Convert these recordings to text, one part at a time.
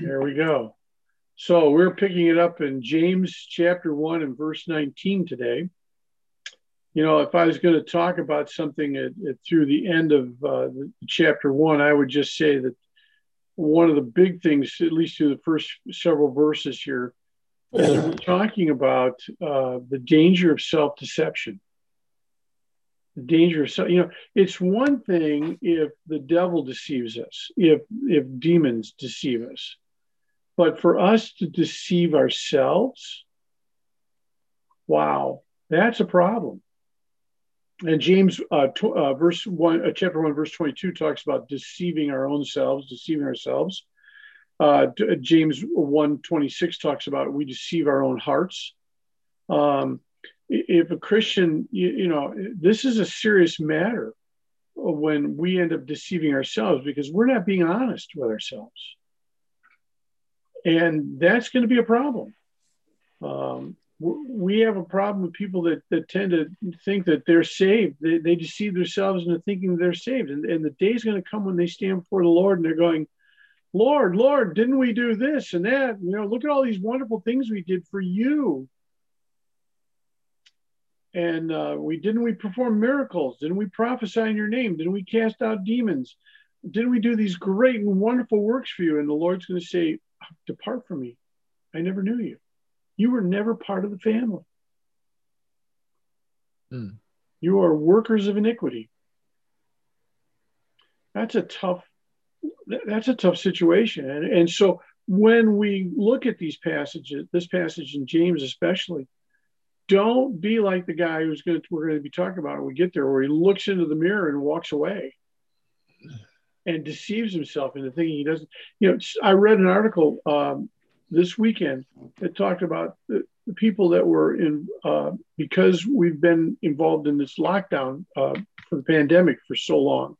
There we go. So we're picking it up in James chapter 1 and verse 19 today. You know, if I was going to talk about something at, at, through the end of uh, chapter 1, I would just say that one of the big things, at least through the first several verses here, is we're talking about uh, the danger of self deception the danger of self, you know it's one thing if the devil deceives us if if demons deceive us but for us to deceive ourselves wow that's a problem. And james uh, t- uh, verse 1 uh, chapter 1 verse 22 talks about deceiving our own selves deceiving ourselves. Uh, james 1 26 talks about we deceive our own hearts. Um, if a Christian, you, you know, this is a serious matter when we end up deceiving ourselves because we're not being honest with ourselves. And that's going to be a problem. Um, we have a problem with people that, that tend to think that they're saved. They, they deceive themselves into thinking they're saved. And, and the day is going to come when they stand before the Lord and they're going, Lord, Lord, didn't we do this and that? You know, look at all these wonderful things we did for you and uh, we didn't we perform miracles didn't we prophesy in your name didn't we cast out demons didn't we do these great and wonderful works for you and the lord's going to say depart from me. I never knew you. You were never part of the family. Hmm. you are workers of iniquity. That's a tough that's a tough situation. And, and so when we look at these passages this passage in james especially don't be like the guy who's going to we're going to be talking about when we get there where he looks into the mirror and walks away and deceives himself into thinking he doesn't you know i read an article um, this weekend that talked about the, the people that were in uh, because we've been involved in this lockdown uh, for the pandemic for so long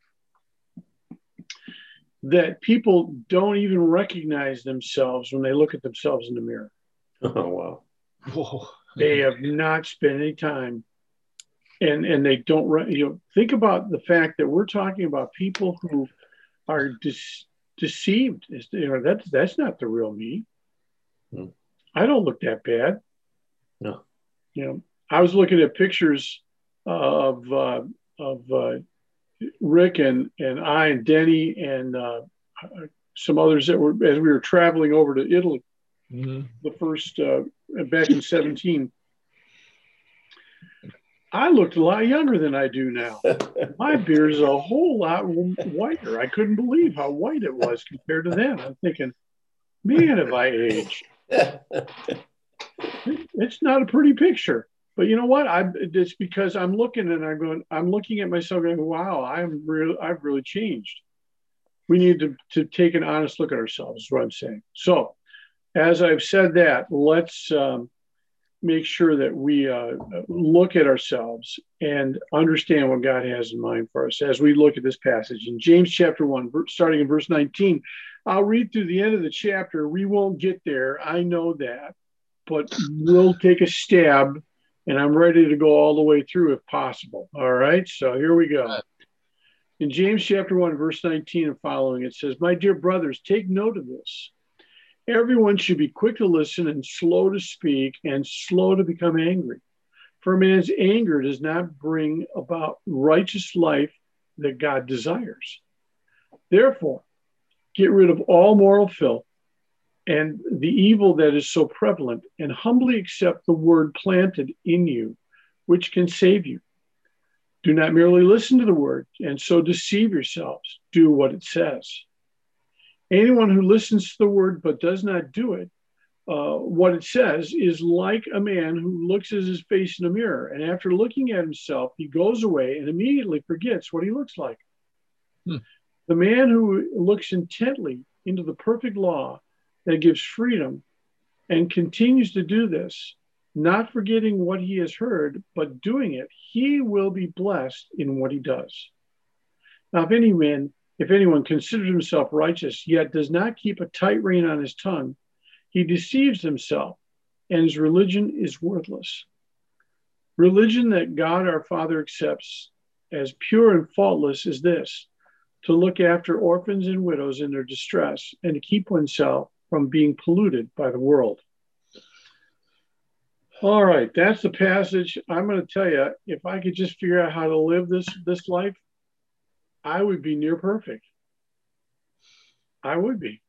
that people don't even recognize themselves when they look at themselves in the mirror. Oh wow. Whoa. They have not spent any time and and they don't you know think about the fact that we're talking about people who are dis, deceived you know that's that's not the real me hmm. i don't look that bad no you know i was looking at pictures of uh, of uh, rick and and i and denny and uh, some others that were as we were traveling over to italy mm-hmm. the first uh, back in 17. I looked a lot younger than I do now. My beard is a whole lot whiter. I couldn't believe how white it was compared to then. I'm thinking, man, have I aged? it's not a pretty picture. But you know what? I it's because I'm looking and I'm going. I'm looking at myself going, "Wow, I'm real. I've really changed." We need to to take an honest look at ourselves. Is what I'm saying. So, as I've said that, let's um, make sure that we uh, look at ourselves and understand what God has in mind for us as we look at this passage in James chapter 1, starting in verse 19. I'll read through the end of the chapter. We won't get there. I know that, but we'll take a stab and I'm ready to go all the way through if possible. All right, so here we go. In James chapter 1, verse 19 and following, it says, My dear brothers, take note of this. Everyone should be quick to listen and slow to speak and slow to become angry. For a man's anger does not bring about righteous life that God desires. Therefore, get rid of all moral filth and the evil that is so prevalent, and humbly accept the word planted in you, which can save you. Do not merely listen to the word and so deceive yourselves. Do what it says. Anyone who listens to the word but does not do it, uh, what it says is like a man who looks at his face in a mirror, and after looking at himself, he goes away and immediately forgets what he looks like. Hmm. The man who looks intently into the perfect law that gives freedom and continues to do this, not forgetting what he has heard, but doing it, he will be blessed in what he does. Now, if any man if anyone considers himself righteous, yet does not keep a tight rein on his tongue, he deceives himself, and his religion is worthless. Religion that God our Father accepts as pure and faultless is this to look after orphans and widows in their distress, and to keep oneself from being polluted by the world. All right, that's the passage. I'm going to tell you, if I could just figure out how to live this this life, I would be near perfect. I would be.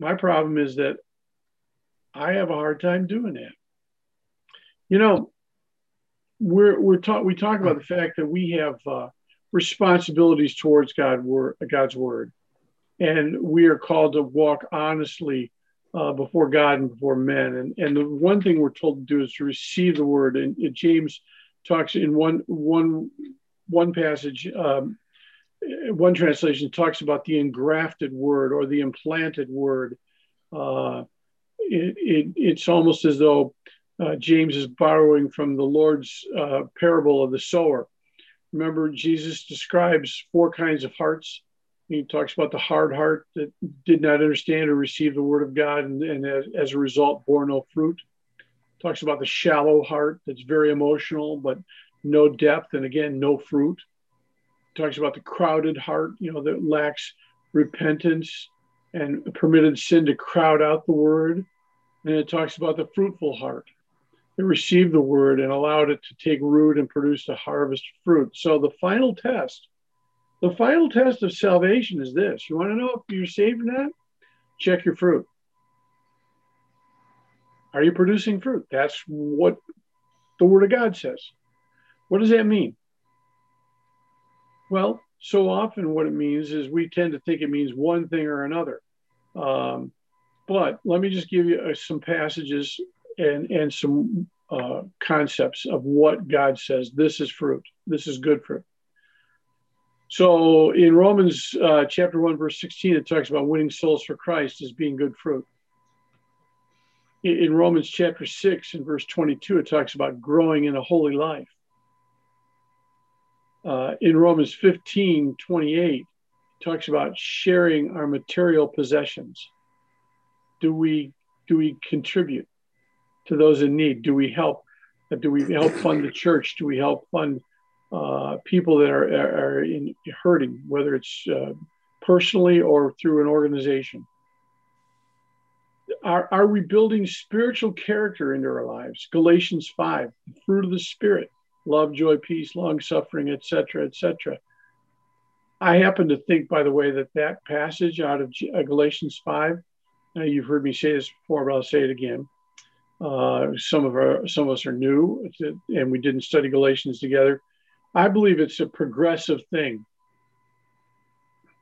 My problem is that I have a hard time doing that. You know, we're we're taught we talk about the fact that we have uh, responsibilities towards God word God's word, and we are called to walk honestly uh, before God and before men. And and the one thing we're told to do is to receive the word. And, and James talks in one one one passage. Um, one translation talks about the engrafted word or the implanted word. Uh, it, it, it's almost as though uh, James is borrowing from the Lord's uh, parable of the sower. Remember, Jesus describes four kinds of hearts. He talks about the hard heart that did not understand or receive the word of God and, and as, as, a result bore no fruit. Talks about the shallow heart that's very emotional but no depth and again no fruit. Talks about the crowded heart, you know, that lacks repentance and permitted sin to crowd out the word. And it talks about the fruitful heart that received the word and allowed it to take root and produce a harvest fruit. So the final test, the final test of salvation is this. You want to know if you're saved or not? Check your fruit. Are you producing fruit? That's what the word of God says. What does that mean? Well, so often what it means is we tend to think it means one thing or another. Um, but let me just give you uh, some passages and, and some uh, concepts of what God says this is fruit, this is good fruit. So in Romans uh, chapter 1, verse 16, it talks about winning souls for Christ as being good fruit. In Romans chapter 6 and verse 22, it talks about growing in a holy life. Uh, in Romans 15, 28, it talks about sharing our material possessions. Do we do we contribute? to those in need? Do we help? Do we help fund the church? Do we help fund uh, people that are, are, in hurting, whether it's uh, personally or through an organization? Are, are we building spiritual character into our lives? Galatians 5, the fruit of the Spirit, love, joy, peace, long suffering, etc., etc. I happen to think, by the way, that that passage out of uh, Galatians 5, uh, you've heard me say this before, but I'll say it again. Uh, some of our some of us are new, and we didn't study Galatians together. I believe it's a progressive thing.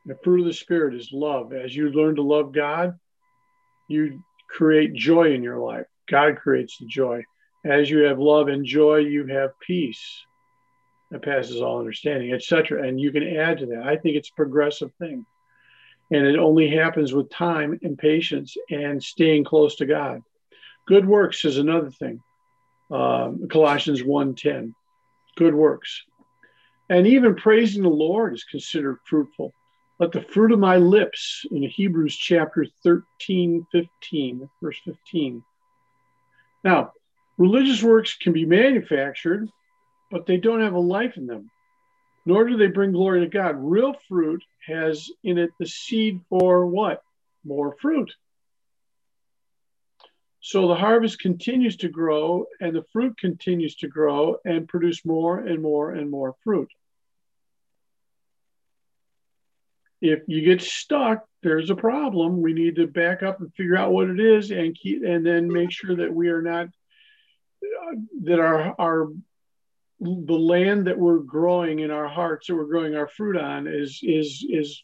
The fruit of the Spirit is love. As you learn to love God, you create joy in your life. God creates the joy. As you have love and joy, you have peace that passes all understanding, etc. And you can add to that. I think it's a progressive thing. And it only happens with time and patience and staying close to God. Good works is another thing. Um, Colossians 1:10. Good works. And even praising the Lord is considered fruitful. Let the fruit of my lips in Hebrews chapter 13, 15, verse 15. Now, religious works can be manufactured, but they don't have a life in them, nor do they bring glory to God. Real fruit has in it the seed for what? More fruit. So the harvest continues to grow and the fruit continues to grow and produce more and more and more fruit. If you get stuck, there's a problem. We need to back up and figure out what it is and keep and then make sure that we are not that our our the land that we're growing in our hearts that we're growing our fruit on is is is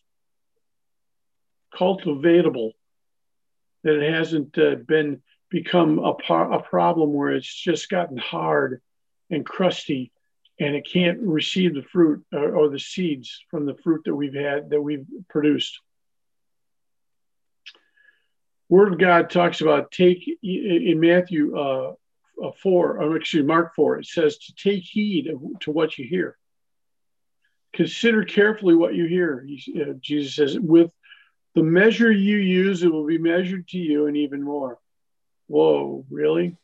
cultivatable. That it hasn't uh, been become a, par- a problem where it's just gotten hard and crusty and it can't receive the fruit or, or, the seeds from the fruit that we've had that we've produced. Word of god talks about take in matthew uh, uh 4 or excuse mark 4 it says to take heed to what you hear consider carefully what you hear he, uh, jesus says with the measure you use it will be measured to you and even more Whoa, really?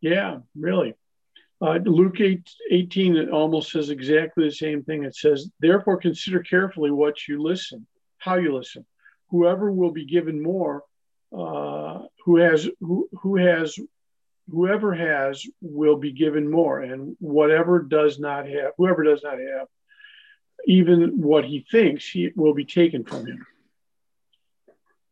Yeah, really. Uh, Luke 8, 18 it almost says exactly the same thing. It says, Therefore, consider carefully what you listen, how you listen. whoever will be given more, uh, who has who, who has whoever has will be given more, and whatever does not have, whoever does not have, even what he thinks he will be taken from him.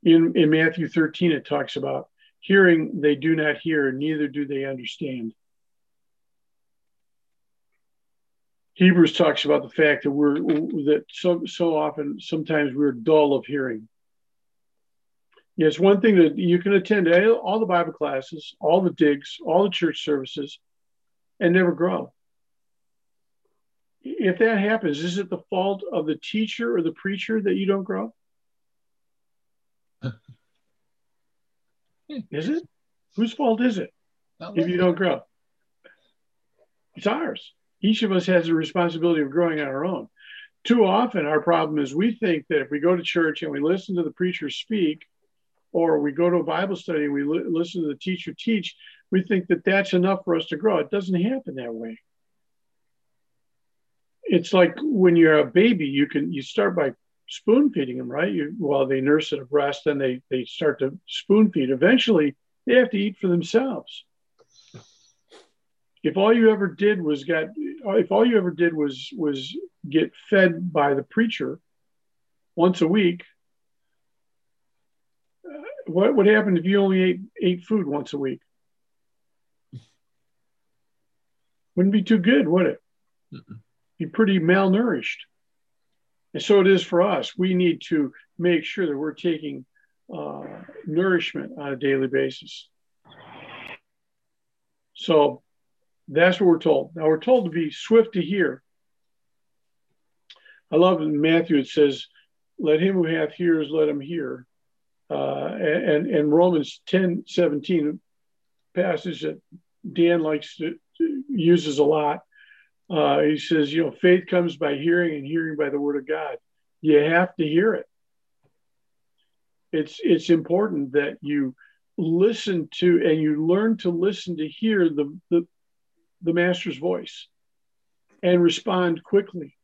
In in Matthew 13, it talks about hearing they do not hear, neither do they understand. Hebrews talks about the fact that we're that so so often sometimes we're dull of hearing. Yes, one thing that you can attend all the Bible classes, all the digs, all the church services, and never grow. If that happens, is it the fault of the teacher or the preacher that you don't grow? is it? Whose fault is it if you don't grow? It's ours each of us has a responsibility of growing on our own. Too often, our problem is we think that if we go to church and we listen to the preacher speak, or we go to a Bible study and we li- listen to the teacher teach, we think that that's enough for us to grow. It doesn't happen that way. It's like when you're a baby, you can you start by spoon feeding them, right? You, while they nurse at a breast, then they they start to spoon feed. Eventually, they have to eat for themselves if all you ever did was get if all you ever did was was get fed by the preacher once a week what would happen if you only ate ate food once a week wouldn't be too good would it Mm-mm. be pretty malnourished and so it is for us we need to make sure that we're taking uh, nourishment on a daily basis so that's what we're told. Now we're told to be swift to hear. I love in Matthew it says, "Let him who hath ears let him hear," uh, and and Romans 10, 17, passage that Dan likes to, uses a lot. Uh, he says, you know, faith comes by hearing, and hearing by the word of God. You have to hear it. It's it's important that you listen to and you learn to listen to hear the, the the master's voice and respond quickly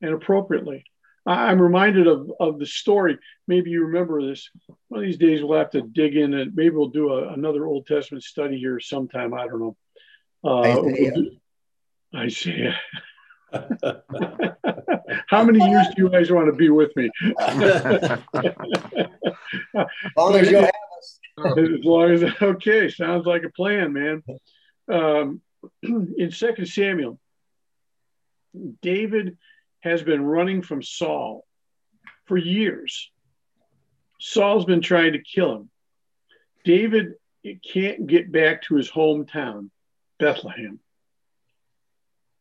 and appropriately. I'm reminded of, of the story. Maybe you remember this. One of these days we'll have to dig in and maybe we'll do a, another Old Testament study here sometime. I don't know. Uh, Isaiah. How many years do you guys want to be with me? as long as you have us. As long as okay, sounds like a plan, man. Um, in Second Samuel, David has been running from Saul for years. Saul's been trying to kill him. David can't get back to his hometown, Bethlehem.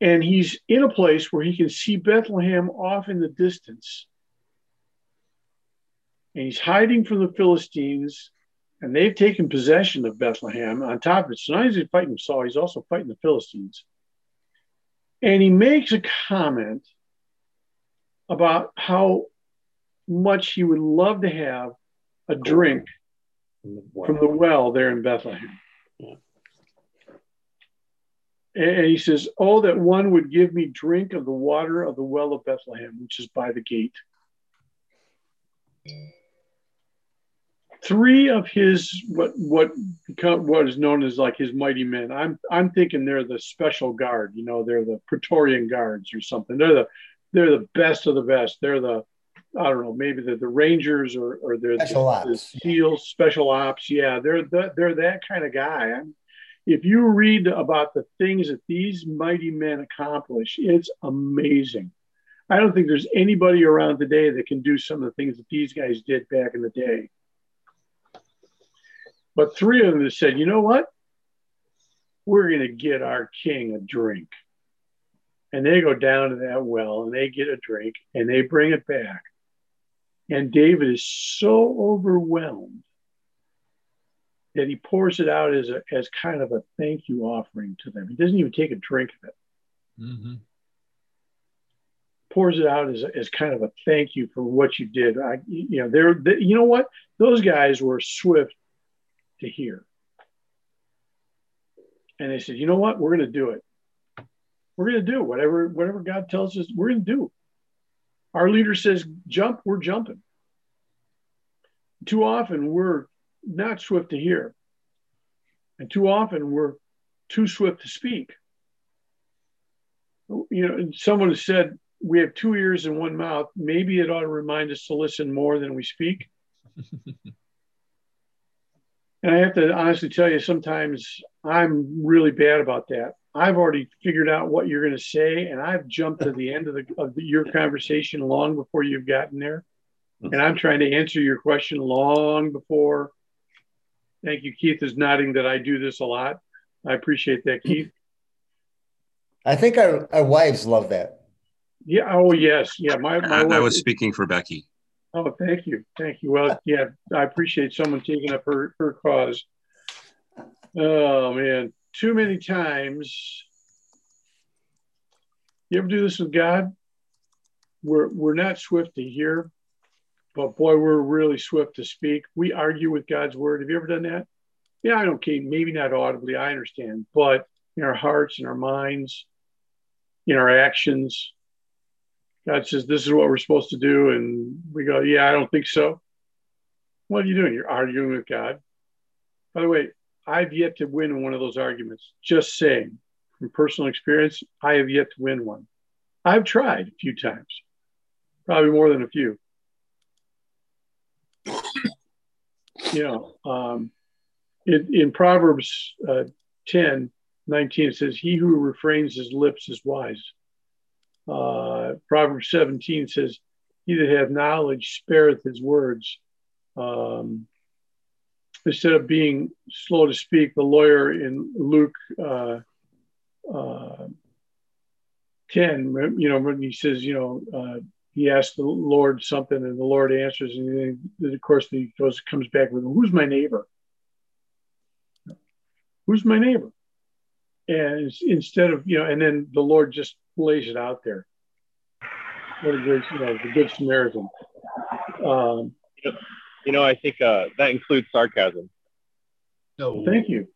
And he's in a place where he can see Bethlehem off in the distance. And he's hiding from the Philistines and they've taken possession of Bethlehem. On top of it, so not only is he fighting Saul, he's also fighting the Philistines. And he makes a comment about how much he would love to have a drink from the well there in Bethlehem. Yeah. And he says, Oh, that one would give me drink of the water of the well of Bethlehem, which is by the gate three of his what what become what is known as like his mighty men. I'm I'm thinking they're the special guard. You know, they're the Praetorian guards or something. They're the they're the best of the best. They're the I don't know, maybe they're the Rangers or or they're special the, ops. the SEALs, special ops. Yeah, they're the, they're that kind of guy. I'm, if you read about the things that these mighty men accomplish, it's amazing. I don't think there's anybody around today that can do some of the things that these guys did back in the day. But three of them said, you know what? We're going to get our king a drink. And they go down to that well and they get a drink and they bring it back. And David is so overwhelmed that he pours it out as, a, as kind of a thank you offering to them. He doesn't even take a drink of it. Mm-hmm. Pours it out as, as kind of a thank you for what you did. I, you know, they're, they, you know what? Those guys were swift to hear. And they said, you know what? We're going to do it. We're going to do whatever whatever God tells us. We're going to do. Our leader says jump. We're jumping. too often we're not swift to hear, and too often we're too swift to speak. You know, someone has said we have two ears and one mouth. Maybe it ought to remind us to listen more than we speak. and I have to honestly tell you, sometimes I'm really bad about that. I've already figured out what you're going to say, and I've jumped to the end of, the, of the, your conversation long before you've gotten there. And I'm trying to answer your question long before. Thank you. Keith is nodding that I do this a lot. I appreciate that, Keith. I think our, our wives love that. Yeah. Oh, yes. Yeah. My, my I, I was speaking for Becky. Oh, thank you. Thank you. Well, yeah, I appreciate someone taking up her, her cause. Oh, man. Too many times. You ever do this with God? We're, we're not swift to hear, but boy, we're really swift to speak. We argue with God's word. Have you ever done that? Yeah, I don't care. Maybe not audibly, I understand, but in our hearts, in our minds, in our actions, God says, This is what we're supposed to do. And we go, Yeah, I don't think so. What are you doing? You're arguing with God. By the way, I've yet to win one of those arguments. Just saying, from personal experience, I have yet to win one. I've tried a few times, probably more than a few. you know, um, in, in Proverbs uh, 10 19, it says, He who refrains his lips is wise. Uh, Proverbs 17 says, He that hath knowledge spareth his words. Um, instead of being slow to speak, the lawyer in Luke uh, uh, 10, you know, when he says, you know, uh, he asks the Lord something and the Lord answers, and then, of course, he goes, comes back with, Who's my neighbor? Who's my neighbor? And instead of, you know, and then the Lord just lays it out there. What a great, you know, the Good Samaritan. Um, you know, I think uh, that includes sarcasm. No. Thank you.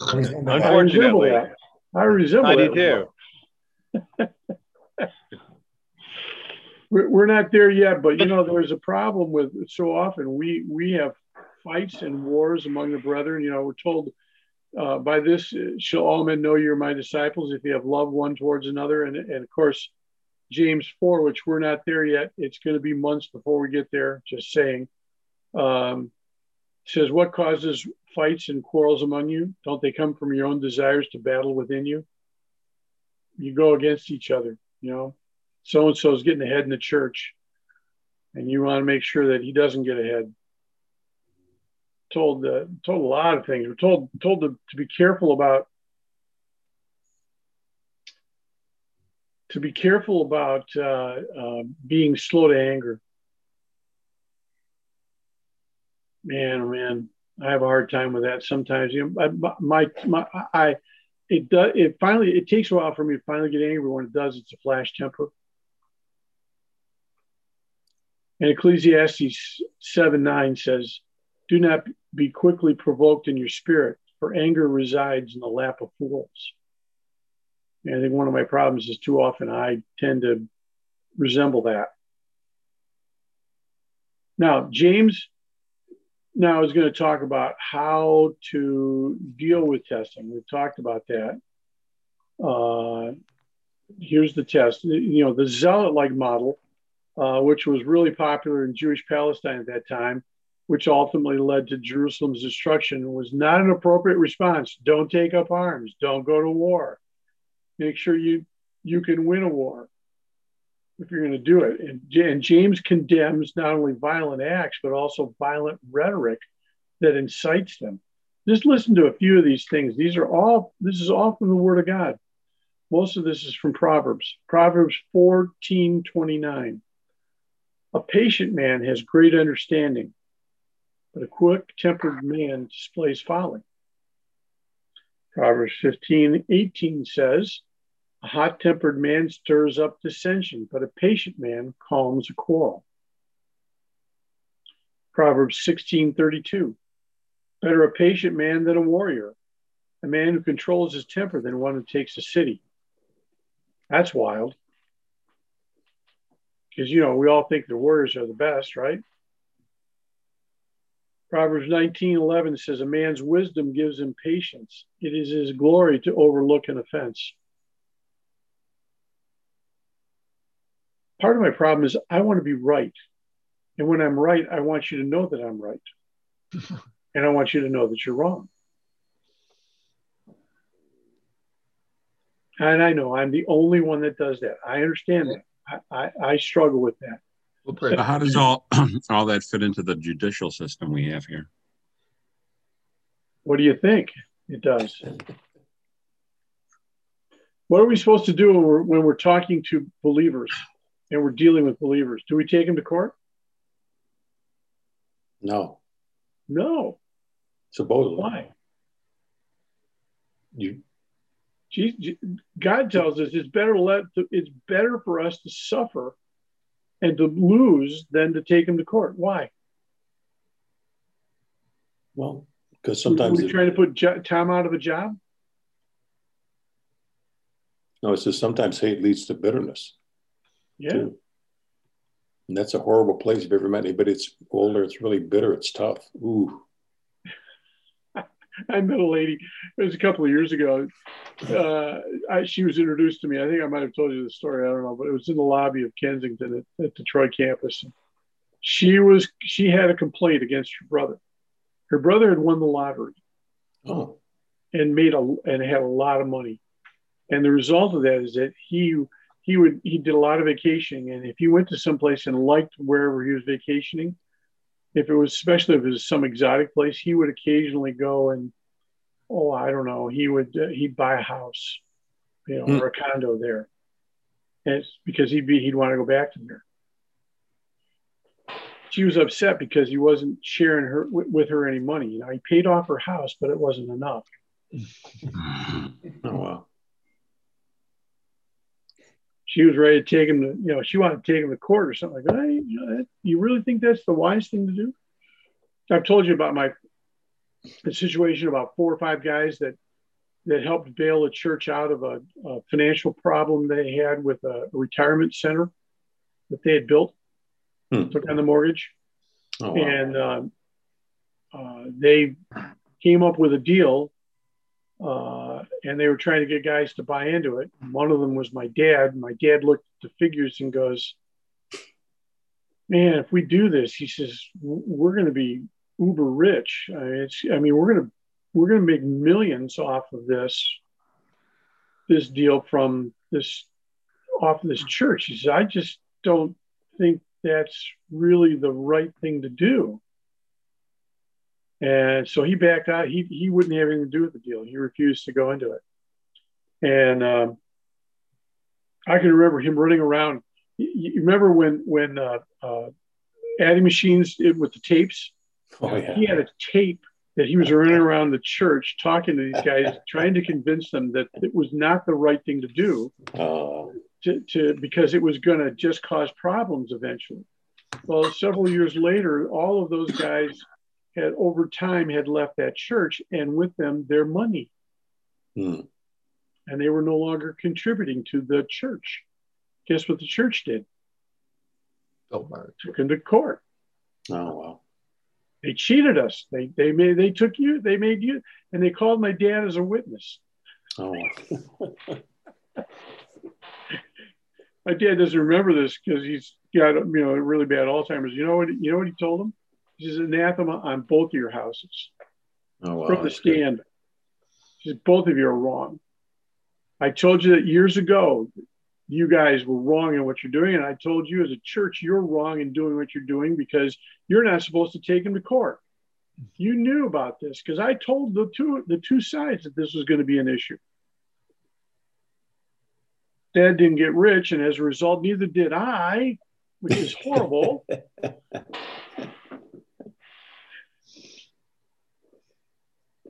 Unfortunately, I resemble that. I do too. we're not there yet, but you know, there's a problem with so often we we have fights and wars among the brethren. You know, we're told uh, by this shall all men know you're my disciples if you have love one towards another. And, and of course, James 4, which we're not there yet, it's going to be months before we get there, just saying. Um, says, What causes fights and quarrels among you? Don't they come from your own desires to battle within you? You go against each other, you know. So and so is getting ahead in the church, and you want to make sure that he doesn't get ahead told uh, told a lot of things. We're told told to, to be careful about to be careful about uh, uh, being slow to anger. Man, oh man, I have a hard time with that sometimes. You know, I, my my I it does it finally it takes a while for me to finally get angry. When it does, it's a flash temper. And Ecclesiastes 7 9 says, Do not be quickly provoked in your spirit, for anger resides in the lap of fools. And I think one of my problems is too often I tend to resemble that. Now, James now is going to talk about how to deal with testing. We've talked about that. Uh, here's the test. You know, the zealot like model, uh, which was really popular in Jewish Palestine at that time, which ultimately led to Jerusalem's destruction, was not an appropriate response. Don't take up arms. Don't go to war. Make sure you you can win a war if you're going to do it. And, and James condemns not only violent acts but also violent rhetoric that incites them. Just listen to a few of these things. These are all. This is all from the Word of God. Most of this is from Proverbs. Proverbs 14, 29. A patient man has great understanding but a quick tempered man displays folly. Proverbs 15, 18 says, A hot tempered man stirs up dissension, but a patient man calms a quarrel. Proverbs 16, 32. Better a patient man than a warrior, a man who controls his temper than one who takes a city. That's wild. because you know we all think the warriors are the best, right? Proverbs 19:11 says, "A man's wisdom gives him patience. It is his glory to overlook an offense." Part of my problem is I want to be right, and when I'm right, I want you to know that I'm right, and I want you to know that you're wrong. And I know I'm the only one that does that. I understand that. I, I, I struggle with that. So how does all all that fit into the judicial system we have here? What do you think it does? What are we supposed to do when we're, when we're talking to believers and we're dealing with believers? Do we take them to court? No, No. supposedly. Why? You, Je- Je- God tells us it's better to let it's better for us to suffer and to lose than to take him to court. Why? well, because sometimes, we're trying to put jo- Tom out of a job. no, it's just sometimes hate leads to bitterness. Yeah. too. And that's a horrible place. If you ever met anybody it's older, it's really bitter. It's tough. Ooh. I met a lady. It was a couple of years ago. Uh, I, she was introduced to me. I think I might have told you the story. I don't know, but it was in the lobby of Kensington at, at the Troy campus. She was. She had a complaint against her brother. Her brother had won the lottery Oh, and made a and had a lot of money. And the result of that is that he he would he did a lot of vacationing. And if he went to some place and liked wherever he was vacationing, if it was especially if it was some exotic place, he would occasionally go and oh I don't know he would uh, he'd buy a house, you know, Hmm. or a condo there, and it's because he'd be he'd want to go back to there. She was upset because he wasn't sharing her with, with her any money. You know, he paid off her house, but it wasn't enough. oh wow. She was ready to take him to, you know, she wanted to take him to court or something like that. You, know, you really think that's the wise thing to do? I've told you about my the situation about four or five guys that that helped bail a church out of a, a financial problem they had with a, a retirement center that they had built, Hmm. took on the mortgage, Oh wow. and um, uh, they came up with a deal uh, and they were trying to get guys to buy into it. One of them was my dad. My dad looked at the figures and goes, "Man, if we do this, he says we're going to be uber rich. I mean, I mean, we're going to we're going to make millions off of this this deal from this off of this church." He says, "I just don't think that's really the right thing to do." And so he backed out. He he wouldn't have anything to do with the deal. He refused to go into it. And um, I can remember him running around. You, you remember when when uh, uh, Addy Machines it, with the tapes? oh yeah. He had a tape that he was running around the church talking to these guys, trying to convince them that it was not the right thing to do Uh, to, to because it was going to just cause problems eventually. Well, several years later, all of those guys had over time had left that church and with them their money, hmm. and they were no longer contributing to the church. Guess what the church did? Oh, Took them to court. Oh wow. They cheated us. They they made they took you. They made you, and they called my dad as a witness. Oh wow. My dad doesn't remember this because he's got you know really bad Alzheimer's. You know what? You know what he told him? He says anathema on both of your houses Oh wow. from the good. stand. Says both of you are wrong. I told you that years ago. You guys were wrong in what you're doing, and I told you as a church you're wrong in doing what you're doing because you're not supposed to take him to court. You knew about this because I told the two the two sides that this was going to be an issue. Dad didn't get rich, and as a result, neither did I, which is horrible.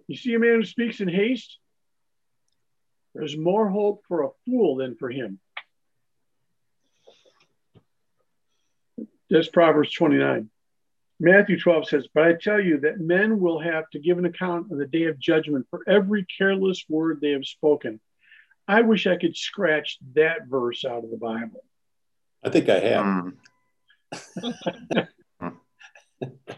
you see a man who speaks in haste, there's more hope for a fool than for him. That's Proverbs 29. Matthew 12 says, But I tell you that men will have to give an account on the day of judgment for every careless word they have spoken. I wish I could scratch that verse out of the Bible. I think I have. Mm.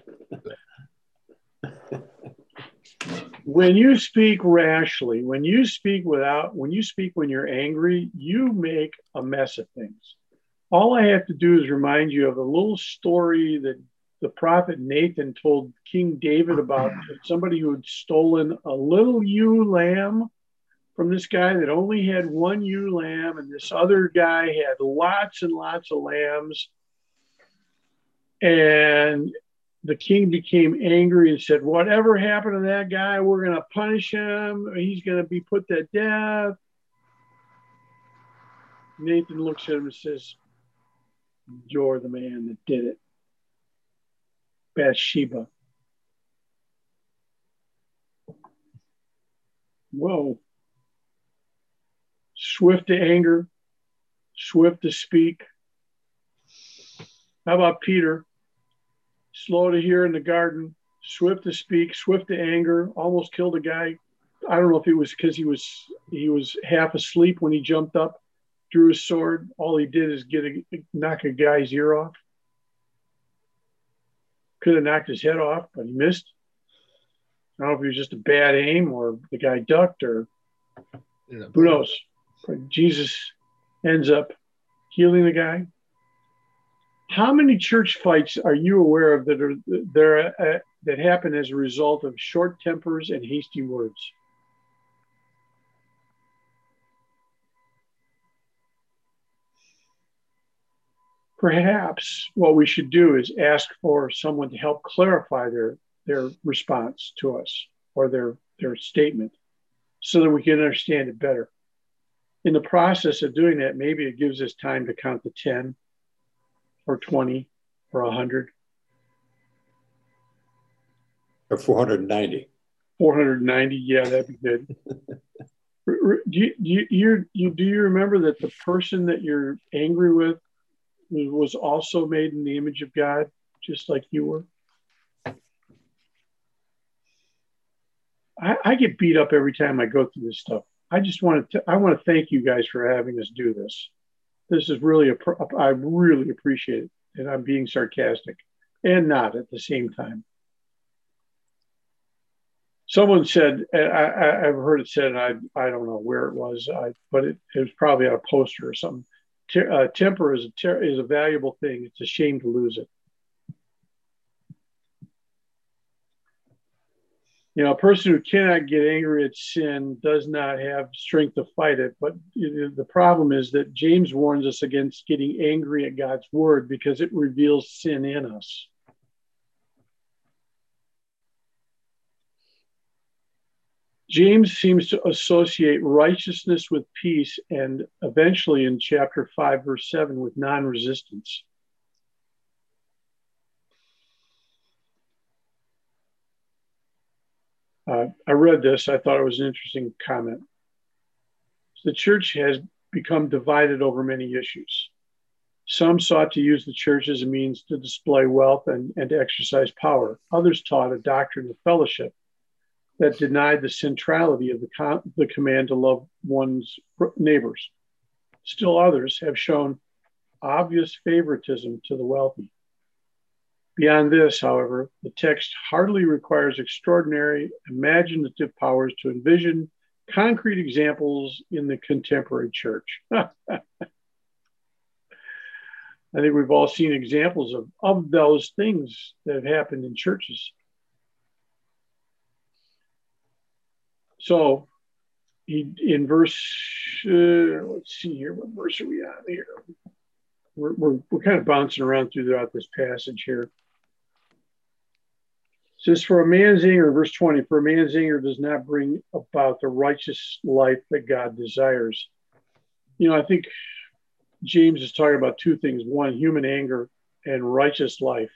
when you speak rashly, when you speak without, when you speak when you're angry, you make a mess of things. All I have to do is remind you of a little story that the prophet Nathan told King David about somebody who had stolen a little ewe lamb from this guy that only had one ewe lamb, and this other guy had lots and lots of lambs. And the king became angry and said, Whatever happened to that guy, we're going to punish him. He's going to be put to death. Nathan looks at him and says, You're the man that did it. Bathsheba. Whoa. Swift to anger, swift to speak. How about Peter? Slow to hear in the garden, swift to speak, swift to anger, almost killed a guy. I don't know if it was because he was he was half asleep when he jumped up, drew his sword. All he did is get a knock a guy's ear off. Could have knocked his head off, but he missed. I don't know if it was just a bad aim or the guy ducked or who knows. But Jesus ends up healing the guy. How many church fights are you aware of that are there uh, that happen as a result of short tempers and hasty words? Perhaps what we should do is ask for someone to help clarify their their response to us or their their statement so that we can understand it better. In the process of doing that, maybe it gives us time to count to 10 or 20 or 100 Or 490. 490 yeah that'd be good. Do you, do you, you, you do you remember that the person that you're angry with was also made in the image of god just like you were? I, I get beat up every time i go through this stuff. I just want to i want to thank you guys for having us do this this is really a i really appreciate it and i'm being sarcastic and not at the same time. Someone said I, i've heard it said and I, I don't know where it was I, but it, it was probably on a poster or something. Uh, temper is a, ter- is a valuable thing. It's a shame to lose it you know a person who cannot get angry at sin does not have strength to fight it but the problem is that james warns us against getting angry at god's word because it reveals sin in us James seems to associate righteousness with peace and eventually in chapter 5, verse 7, with non resistance. Uh, I read this, I thought it was an interesting comment. The church has become divided over many issues. Some sought to use the church as a means to display wealth and, and to exercise power. Others taught a doctrine of fellowship that denied the centrality of the, com- the command to love one's neighbors. Still others have shown obvious favoritism to the wealthy. Beyond this, however, the text hardly requires extraordinary imaginative powers to envision concrete examples in the contemporary church. I think we've all seen examples of, of those things that have happened in churches. So, he, in verse, uh, let's see here, what verse are we on here? We're, we're, we're kind of bouncing around throughout this passage here. Says, For a man's anger, verse 20, for a man's anger does not bring about the righteous life that God desires. You know, I think James is talking about two things one, human anger, and righteous life.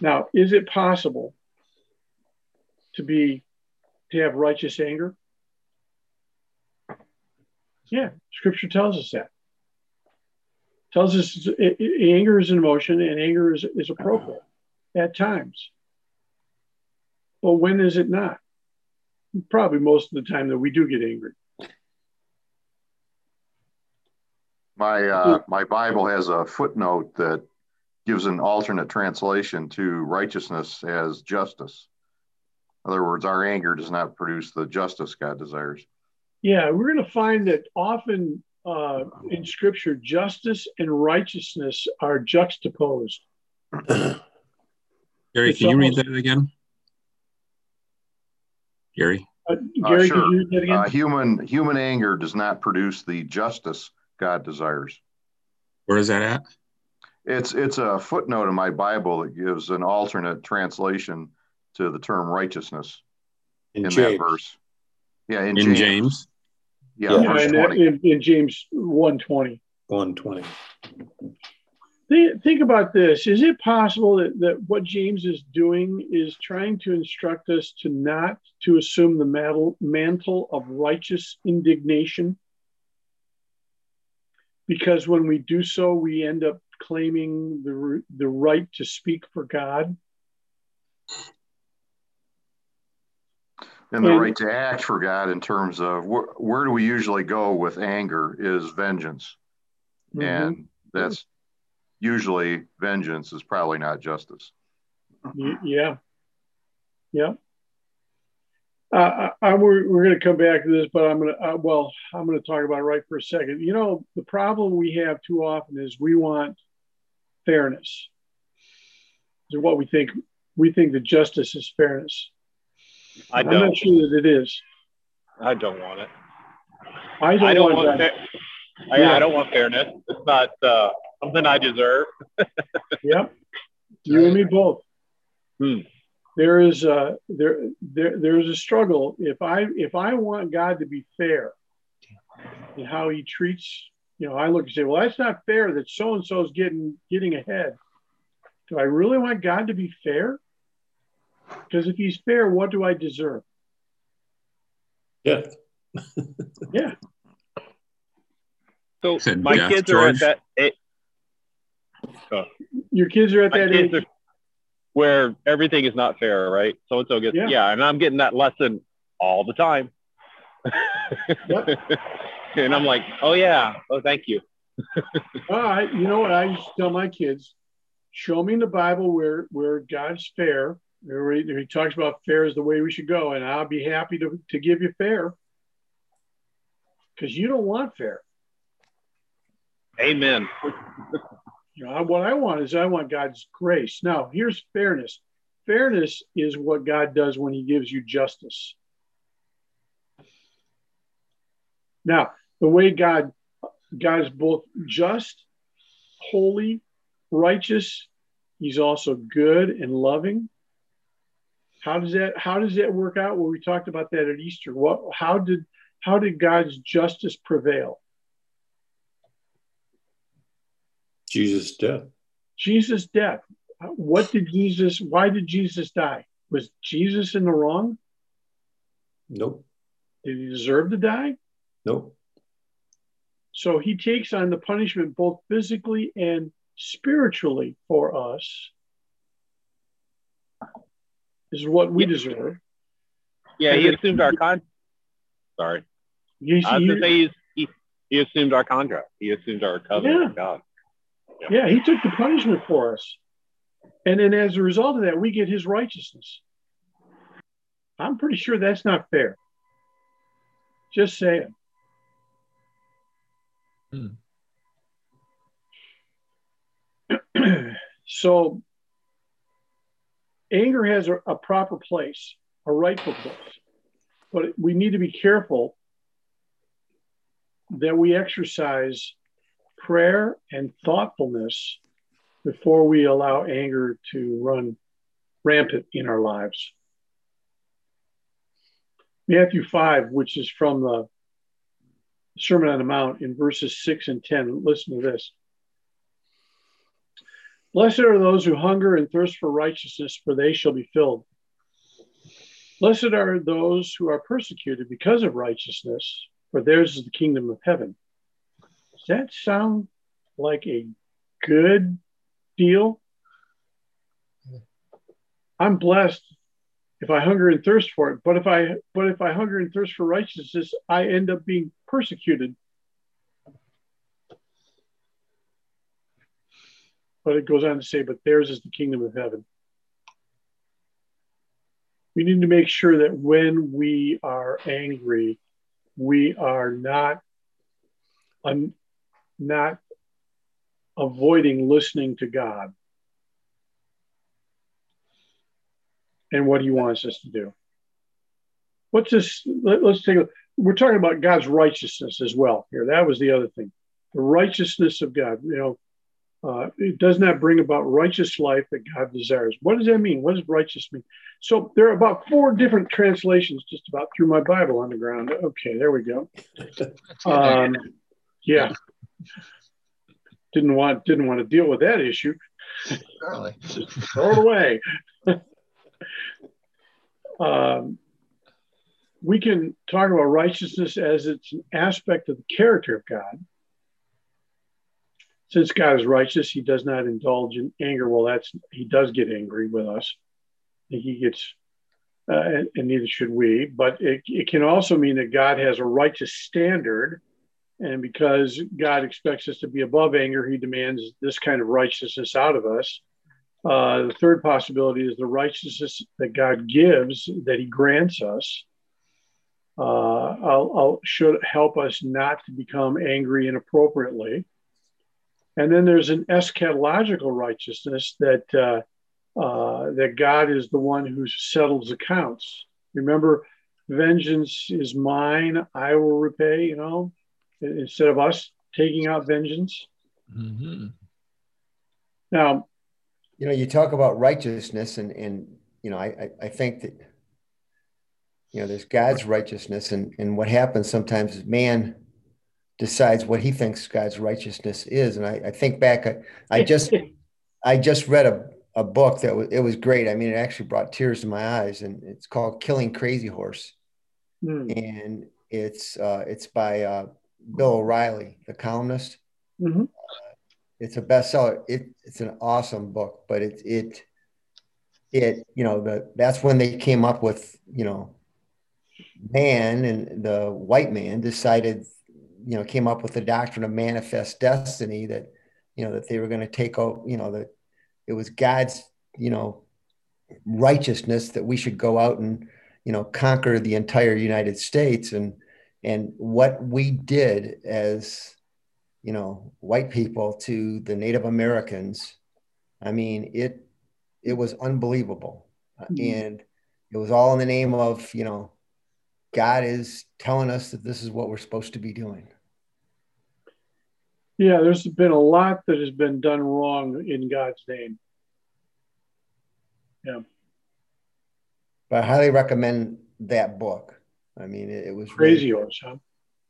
Now, is it possible to be to have righteous anger? Yeah, scripture tells us that. Tells us it, it, anger is an emotion and anger is, is appropriate at times. But when is it not? Probably most of the time that we do get angry. My uh, my Bible has a footnote that gives an alternate translation to righteousness as justice. In other words, our anger does not produce the justice God desires. Yeah, we're going to find that often uh, in Scripture, justice and righteousness are juxtaposed. Gary, It's can you read that again? Gary? Uh, Gary, sure. could you read that again? Uh, human human anger does not produce the justice God desires. Where is that at? It's it's a footnote in my Bible that gives an alternate translation to the term righteousness In in James, that verse. Yeah, in, In James. James? Yeah, Yeah, Yeah, verse in, 20. in, in James 120. 120. Think, think about this. Is it possible that, that what James is doing is trying to instruct us to not to assume the mantle, mantle of righteous indignation? Because when we do so, we end up claiming the, the right to speak for God. And the And- right to act for God in terms of where, where do we usually go with anger is vengeance. Mhm. And that's usually vengeance is probably not justice. Yeah. Yeah. Uh, I, I, we're we're going to come back to this, but I'm going to, uh, well, I'm going to talk about it right for a second. You know, the problem we have too often is we want fairness. Is what we think. We think that justice is fairness. I I'm don't. not sure that it is. I don't want it. I don't, I don't want, want. that. Fair, I, I don't want fairness. It's not uh, something I deserve. Yep. You and me both. Hmm. There is a there there there is a struggle. If I if I want God to be fair in how He treats, you know, I look and say, well, that's not fair that so and so is getting getting ahead. Do I really want God to be fair? Because if He's fair, what do I deserve? Yeah. Yeah, So Said my death, kids are at George. that age, oh. your kids are at that age. are where everything is not fair, right? So and so gets Yeah. yeah. and I'm getting that lesson all the time. Yep. and I'm like, oh yeah, oh thank you. All right, you know what I used to tell my kids: show me in the Bible where where God's fair, where he, he talks about fair is the way we should go, and I'll be happy to to give you fair, because you don't want fair. Amen. You know what I want is I want God's grace. Now here's fairness. Fairness is what God does when He gives you justice. Now the way God God is both just, holy, righteous. He's also good and loving. How does that how does that work out? Well, we talked about that at Easter. What how did how did God's justice prevail? Jesus' death. Jesus' death. What did Jesus why did Jesus die? Was Jesus in the wrong? Nope. Did he deserve to die? Nope. So he takes on the punishment both physically and spiritually for us. This is what we deserve. Yeah, he assumed our contract. Sorry, He's- I was he- gonna say he's, he he assumed our contract. He assumed our covenant Yeah. with God. yeah, he took the punishment for us. And then as a result of that, we get his righteousness. I'm pretty sure that's not fair. Just saying. Hmm. so anger has a, a proper place, a rightful place. But we need to be careful that we exercise prayer and thoughtfulness before we allow anger to run rampant in our lives. Matthew 5, which is from the Sermon on the Mount in verses 6 and 10. Listen to this. Blessed are those who hunger and thirst for righteousness, for they shall be filled. Blessed are those who are persecuted because of righteousness, for theirs is the kingdom of heaven. Does that sound like a good deal? I'm blessed if I hunger and thirst for it, but if I but if I hunger and thirst for righteousness, I end up being persecuted. But it goes on to say, but theirs is the kingdom of heaven. We need to make sure that when we are angry, we are not un, not avoiding listening to God and what He wants us to do. What's this? Let, us take a. We're talking about God's righteousness as well here. That was the other thing, the righteousness of God. You know, uh, it does not bring about righteous life that God desires. What does that mean? What does righteous mean? So there are about four different translations just about through my Bible on the ground. Okay, there we go. Um, yeah, didn't want didn't want to deal with that issue. Throw it away. um, we can talk about righteousness as it's an aspect of the character of God since God is righteous, he does not indulge in anger. Well, that's he does get angry with us. He gets, uh, and, and, neither should we. But it, it can also mean that God has a righteous standard, and because God expects us to be above anger, He demands this kind of righteousness out of us. Uh, the third possibility is the righteousness that God gives, that He grants us. Uh, I'll, I'll, should help us not to become angry inappropriately. And then there's an eschatological righteousness that uh, uh, that God is the one who settles accounts. Remember, vengeance is mine; I will repay. You know, instead of us taking out vengeance. Mm-hmm. Now, you know, you talk about righteousness, and and you know, I I think that you know there's God's righteousness, and and what happens sometimes is man decides what he thinks God's righteousness is. And I, I think back, I, I just I just read a, a book that was it was great. I mean, it actually brought tears to my eyes, and it's called Killing Crazy Horse, mm. and it's uh, it's by uh, Bill O'Reilly, the columnist. Mm-hmm. Uh, it's a bestseller. It, it's an awesome book, but it it it you know the that's when they came up with you know man and the white man decided you know came up with the doctrine of manifest destiny that you know that they were going to take out you know that it was god's you know righteousness that we should go out and you know conquer the entire united states. And and what we did as you know white people to the native americans i mean it it was unbelievable. Mm-hmm. and it was all in the name of you know god is telling us that this is what we're supposed to be doing yeah, there's been a lot that has been done wrong in God's name. Yeah. But I highly recommend that book. I mean, it, it was Crazy really, Horse, huh?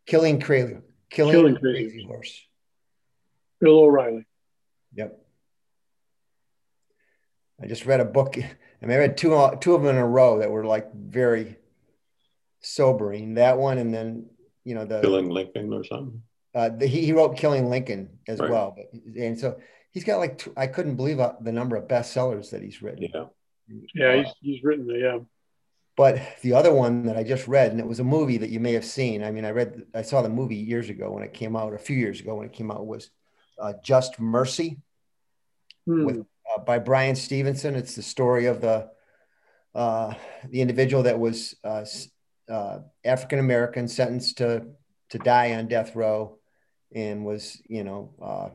Killing Crazy, Killing, Killing Crazy, crazy Horse. Bill O'Reilly. Yep. I just read a book. I mean, I read two two of them in a row that were like very sobering. That one, and then you know the Killing Lincoln or something. Uh, the, he, he wrote Killing Lincoln as right. well. But, and so he's got like, I couldn't believe uh, the number of bestsellers that he's written. Yeah. Yeah, he's, he's written, yeah. But the other one that I just read, and it was a movie that you may have seen. I mean, I read, I saw the movie years ago when it came out, a few years ago when it came out, was uh, Just Mercy hmm. with, uh, by Bryan Stevenson. It's the story of the uh, the individual that was uh, uh, African American sentenced to to die on death row and was you know uh,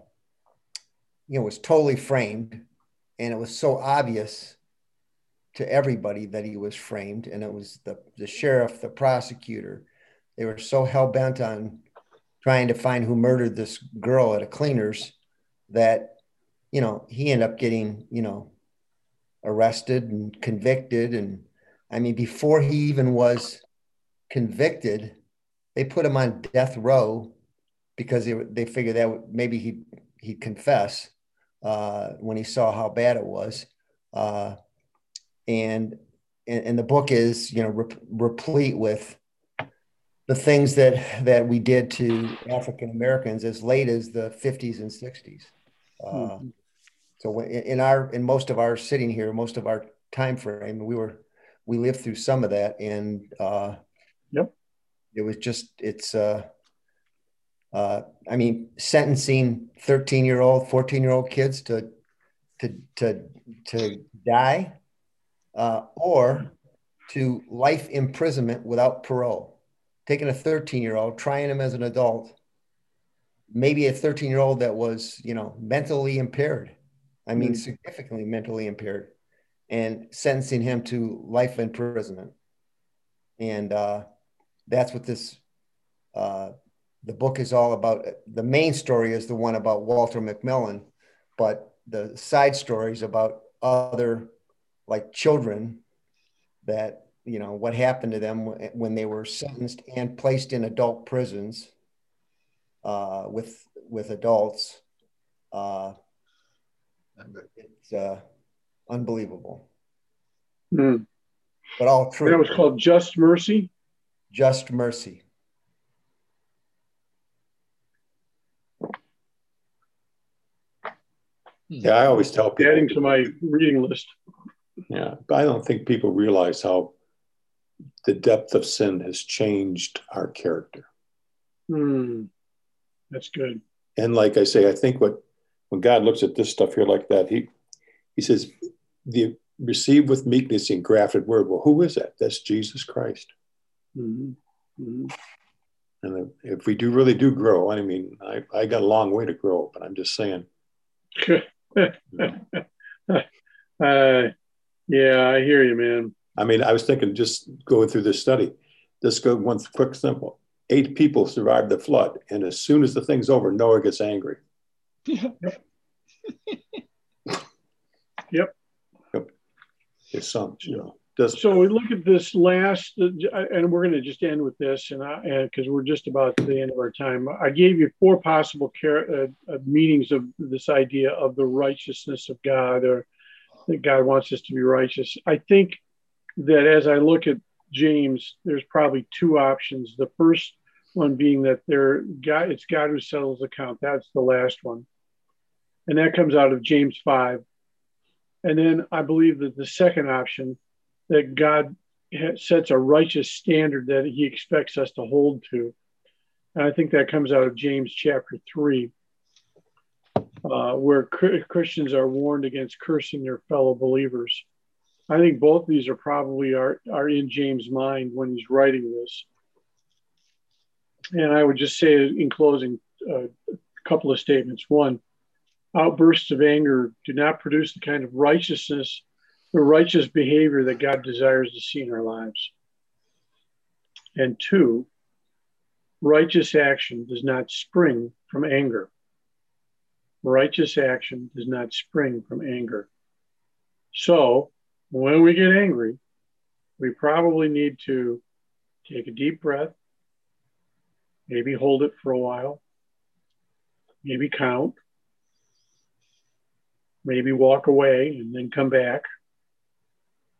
you know was totally framed. And it was so obvious to everybody that he was framed. And it was the the sheriff the prosecutor they were so hell-bent on trying to find who murdered this girl at a cleaners that you know he ended up getting you know arrested and convicted. And i mean before he even was convicted they put him on death row because they, they figured that maybe he he'd confess uh, when he saw how bad it was. Uh, and, and, and the book is you know rep- replete with the things that that we did to African Americans as late as the 50s and 60s. Uh, mm-hmm. So in our in most of our sitting here, most of our time frame, we were we lived through some of that, and uh, yep, it was just it's uh, uh, I mean, sentencing 13 year old, 14 year old kids to to to to die, uh, or to life imprisonment without parole. Taking a 13 year old, trying him as an adult, maybe a 13 year old that was, you know, mentally impaired. I mean, mm. significantly mentally impaired, and sentencing him to life imprisonment. And uh, that's what this uh, the book is all about. The main story is the one about Walter McMillian, but the side stories about other like children that you know what happened to them when they were sentenced and placed in adult prisons uh, with with adults. Uh, it's uh, unbelievable. Mm. But all true. That was called Just Mercy. Just Mercy. Yeah, I always tell people. Adding to my reading list. Yeah, but I don't think people realize how the depth of sin has changed our character. Hmm. That's good. And like I say, I think what when God looks at this stuff here like that, he he says, the receive with meekness the engrafted word. Well, who is that? That's Jesus Christ. Mm-hmm. Mm-hmm. And if we do really do grow, I mean, I, I got a long way to grow, but I'm just saying. uh, yeah, I hear you, man. I mean, I was thinking just going through this study, just go one quick simple. Eight people survived the flood, and as soon as the thing's over, Noah gets angry. Yep. yep. Yep. His sons, you know. Does, so we look at this last, and we're going to just end with this, and because we're just about the end of our time, I gave you four possible care, uh, uh, meanings of this idea of the righteousness of God, or that God wants us to be righteous. I think that as I look at James, there's probably two options. The first one being that there, God, it's God who settles the account. That's the last one, and that comes out of James five. And then I believe that the second option that God sets a righteous standard that he expects us to hold to. And I think that comes out of James chapter 3, uh, where Christians are warned against cursing their fellow believers. I think both these are probably are, are in James' mind when he's writing this. And I would just say in closing uh, a couple of statements. One, outbursts of anger do not produce the kind of righteousness the righteous behavior that God desires to see in our lives. And two, righteous action does not spring from anger. Righteous action does not spring from anger. So, when we get angry, we probably need to take a deep breath, maybe hold it for a while, maybe count, maybe walk away and then come back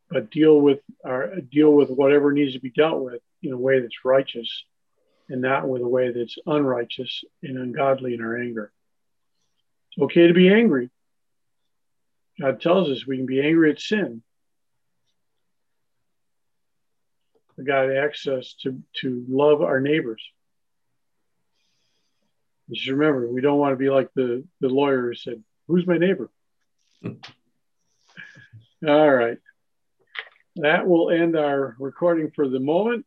but deal with our deal with whatever needs to be dealt with in a way that's righteous and not with a way that's unrighteous and ungodly in our anger. It's okay to be angry. God tells us we can be angry at sin. But God asks us to, to love our neighbors. Just remember, we don't want to be like the, the lawyer who said, Who's my neighbor? All right that will end our recording for the moment.